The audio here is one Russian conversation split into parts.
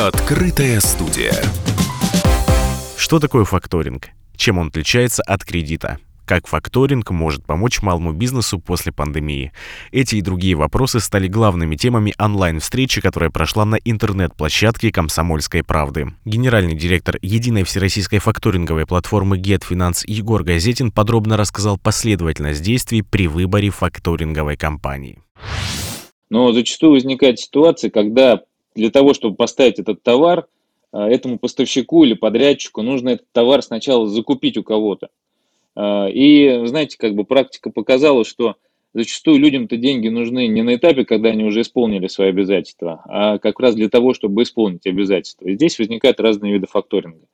Открытая студия. Что такое факторинг? Чем он отличается от кредита? Как факторинг может помочь малому бизнесу после пандемии? Эти и другие вопросы стали главными темами онлайн-встречи, которая прошла на интернет-площадке «Комсомольской правды». Генеральный директор единой всероссийской факторинговой платформы GetFinance Егор Газетин подробно рассказал последовательность действий при выборе факторинговой компании. Но зачастую возникает ситуация, когда для того, чтобы поставить этот товар, а, этому поставщику или подрядчику нужно этот товар сначала закупить у кого-то. А, и, знаете, как бы практика показала, что зачастую людям-то деньги нужны не на этапе, когда они уже исполнили свои обязательства, а как раз для того, чтобы исполнить обязательства. И здесь возникают разные виды факторинга.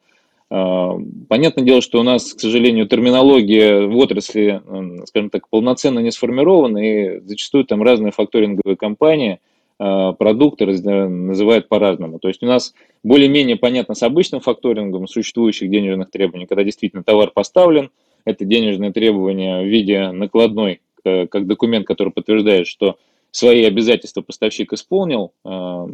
А, понятное дело, что у нас, к сожалению, терминология в отрасли, скажем так, полноценно не сформирована, и зачастую там разные факторинговые компании – продукты называют по-разному. То есть у нас более-менее понятно с обычным факторингом существующих денежных требований, когда действительно товар поставлен, это денежное требование в виде накладной, э, как документ, который подтверждает, что свои обязательства поставщик исполнил, э,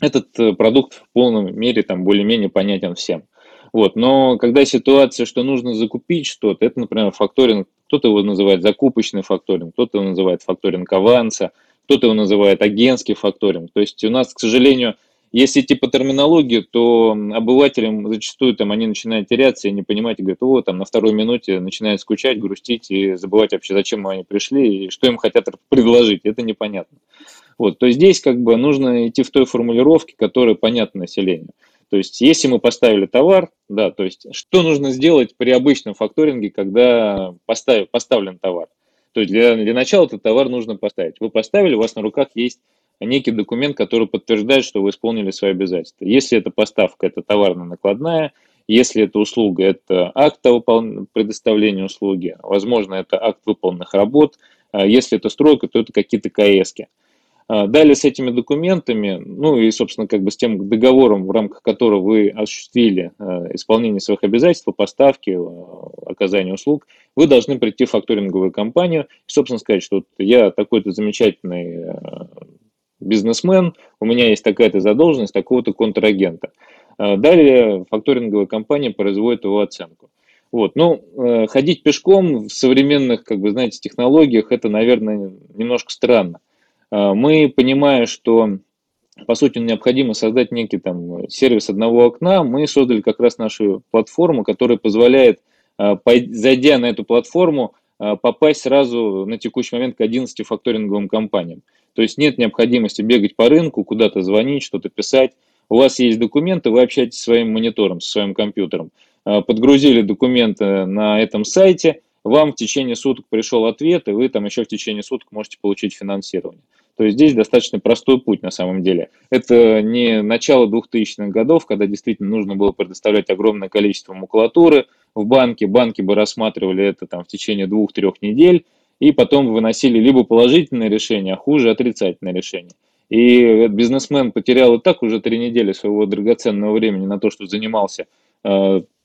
этот продукт в полном мере там более-менее понятен всем. Вот. Но когда ситуация, что нужно закупить что-то, это, например, факторинг, кто-то его называет закупочный факторинг, кто-то его называет факторинг аванса, кто-то его называет агентский факторинг. То есть у нас, к сожалению, если идти по терминологии, то обывателям зачастую там они начинают теряться и не понимать, и говорят, о, там на второй минуте начинают скучать, грустить и забывать вообще, зачем они пришли и что им хотят предложить. Это непонятно. Вот, то здесь как бы нужно идти в той формулировке, которая понятна населению. То есть, если мы поставили товар, да, то есть, что нужно сделать при обычном факторинге, когда поставив, поставлен товар? То есть для, для начала этот товар нужно поставить. Вы поставили, у вас на руках есть некий документ, который подтверждает, что вы исполнили свои обязательства. Если это поставка, это товарная накладная. Если это услуга, это акт предоставления услуги. Возможно, это акт выполненных работ. А если это стройка, то это какие-то КСки. А, далее с этими документами, ну и, собственно, как бы с тем договором, в рамках которого вы осуществили а, исполнение своих обязательств по поставке, а, оказанию услуг, вы должны прийти в факторинговую компанию и, собственно, сказать, что вот я такой-то замечательный бизнесмен, у меня есть такая-то задолженность такого-то контрагента. Далее факторинговая компания производит его оценку. Вот. Ну, э, ходить пешком в современных, как бы, знаете, технологиях, это, наверное, немножко странно. А, мы понимая, что по сути необходимо создать некий там сервис одного окна, мы создали как раз нашу платформу, которая позволяет, а, зайдя на эту платформу, а, попасть сразу на текущий момент к 11 факторинговым компаниям. То есть нет необходимости бегать по рынку, куда-то звонить, что-то писать. У вас есть документы, вы общаетесь со своим монитором, со своим компьютером. Подгрузили документы на этом сайте, вам в течение суток пришел ответ, и вы там еще в течение суток можете получить финансирование. То есть здесь достаточно простой путь на самом деле. Это не начало 2000-х годов, когда действительно нужно было предоставлять огромное количество макулатуры в банке. Банки бы рассматривали это там в течение двух-трех недель и потом выносили либо положительное решение, а хуже отрицательное решение. И бизнесмен потерял и так уже три недели своего драгоценного времени на то, что занимался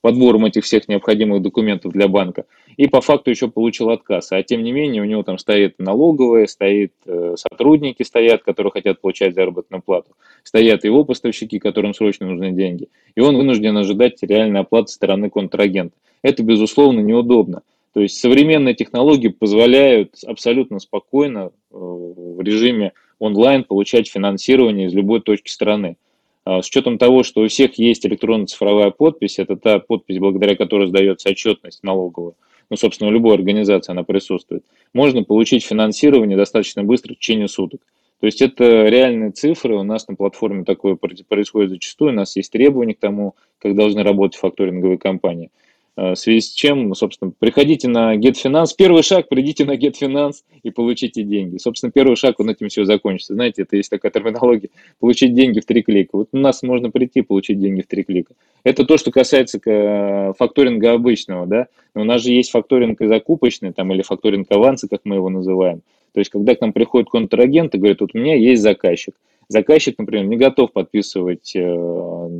подбором этих всех необходимых документов для банка, и по факту еще получил отказ. А тем не менее у него там стоит налоговые, стоит э, сотрудники стоят, которые хотят получать заработную плату, стоят его поставщики, которым срочно нужны деньги, и он вынужден ожидать реальной оплаты стороны контрагента. Это, безусловно, неудобно. То есть современные технологии позволяют абсолютно спокойно э, в режиме онлайн получать финансирование из любой точки страны. А, с учетом того, что у всех есть электронно-цифровая подпись, это та подпись, благодаря которой сдается отчетность налоговая, ну, собственно, у любой организации она присутствует, можно получить финансирование достаточно быстро, в течение суток. То есть это реальные цифры, у нас на платформе такое происходит зачастую, у нас есть требования к тому, как должны работать факторинговые компании. Э, в связи с чем, собственно, приходите на GetFinance. Первый шаг, придите на GetFinance и получите деньги. Собственно, первый шаг, он этим все закончится. Знаете, это есть такая терминология, получить деньги в три клика. Вот у нас можно прийти, получить деньги в три клика. Это то, что касается э, факторинга обычного, да. Но у нас же есть факторинг и закупочный, там, или факторинг аванса, как мы его называем. То есть, когда к нам приходит контрагент и говорит, вот у меня есть заказчик, Заказчик, например, не готов подписывать э,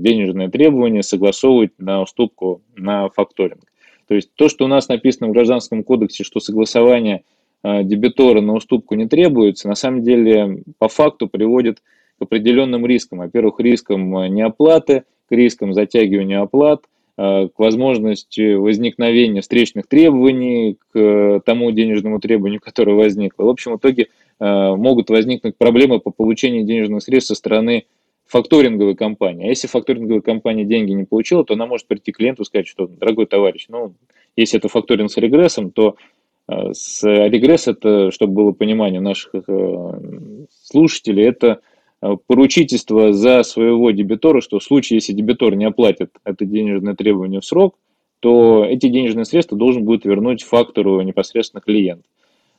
денежные требования, согласовывать на уступку на факторинг. То есть то, что у нас написано в Гражданском кодексе, что согласование э, дебитора на уступку не требуется, на самом деле по факту приводит к определенным рискам. Во-первых, рискам неоплаты, к рискам затягивания оплат, к возможности возникновения встречных требований, к тому денежному требованию, которое возникло. В общем, в итоге могут возникнуть проблемы по получению денежных средств со стороны факторинговой компании. А если факторинговая компания деньги не получила, то она может прийти к клиенту и сказать, что, дорогой товарищ, ну, если это факторинг с регрессом, то э, с регресс это, чтобы было понимание наших э, слушателей, это э, поручительство за своего дебитора, что в случае, если дебитор не оплатит это денежное требование в срок, то эти денежные средства должен будет вернуть фактору непосредственно клиент.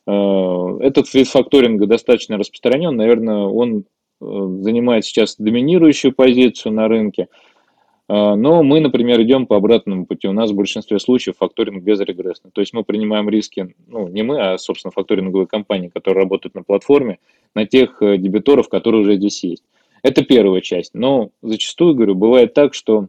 Этот вид факторинга достаточно распространен, наверное, он занимает сейчас доминирующую позицию на рынке. Э, но мы, например, идем по обратному пути. У нас в большинстве случаев факторинг безрегрессный. То есть мы принимаем риски, ну, не мы, а, собственно, факторинговые компании, которые работают на платформе, на тех э, дебиторов, которые уже здесь есть. Это первая часть. Но зачастую, говорю, бывает так, что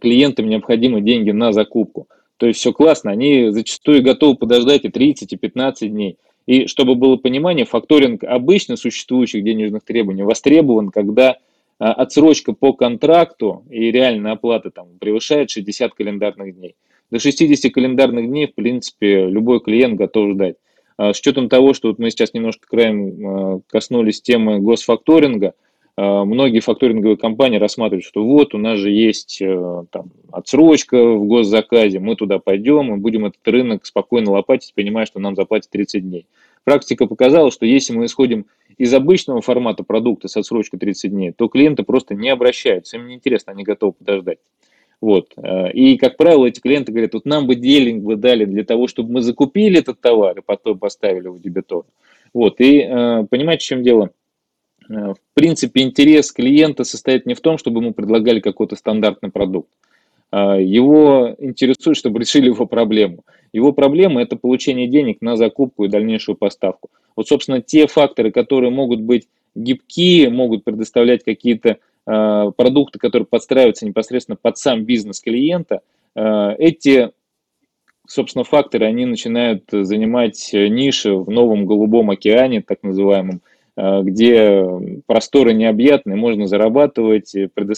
клиентам необходимы деньги на закупку. То есть все классно, они зачастую готовы подождать и 30, и 15 дней. И чтобы было понимание, факторинг обычно существующих денежных требований востребован, когда а, отсрочка по контракту и реальная оплата там превышает 60 календарных дней. До 60 календарных дней, в принципе, любой клиент готов ждать. А, с учетом того, что вот мы сейчас немножко краем а, коснулись темы госфакторинга, многие факторинговые компании рассматривают, что вот у нас же есть э, там, отсрочка в госзаказе, мы туда пойдем и будем этот рынок спокойно лопатить, понимая, что нам заплатят 30 дней. Практика показала, что если мы исходим из обычного формата продукта с отсрочкой 30 дней, то клиенты просто не обращаются, им неинтересно, они готовы подождать. Вот. И, как правило, эти клиенты говорят, вот нам бы денег бы дали для того, чтобы мы закупили этот товар и потом поставили в дебетор. Вот. И э, понимаете, в чем дело? Э, в принципе, интерес клиента состоит не в том, чтобы ему предлагали какой-то стандартный продукт. Его интересует, чтобы решили его проблему. Его проблема – это получение денег на закупку и дальнейшую поставку. Вот, собственно, те факторы, которые могут быть гибкие, могут предоставлять какие-то э, продукты, которые подстраиваются непосредственно под сам бизнес клиента, э, эти, собственно, факторы, они начинают занимать ниши в новом голубом океане, так называемом, э, где просторы необъятны, можно зарабатывать,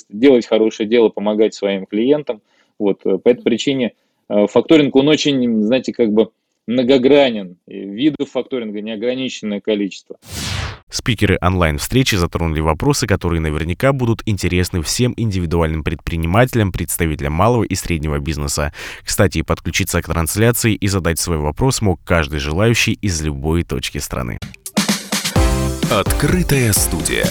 делать хорошее дело, помогать своим клиентам. Вот, по этой причине Э, факторинг, он очень, знаете, как бы многогранен. Видов факторинга неограниченное количество. Спикеры онлайн-встречи затронули вопросы, которые наверняка будут интересны всем индивидуальным предпринимателям, представителям малого и среднего бизнеса. Кстати, подключиться к трансляции и задать свой вопрос мог каждый желающий из любой точки страны. Открытая студия.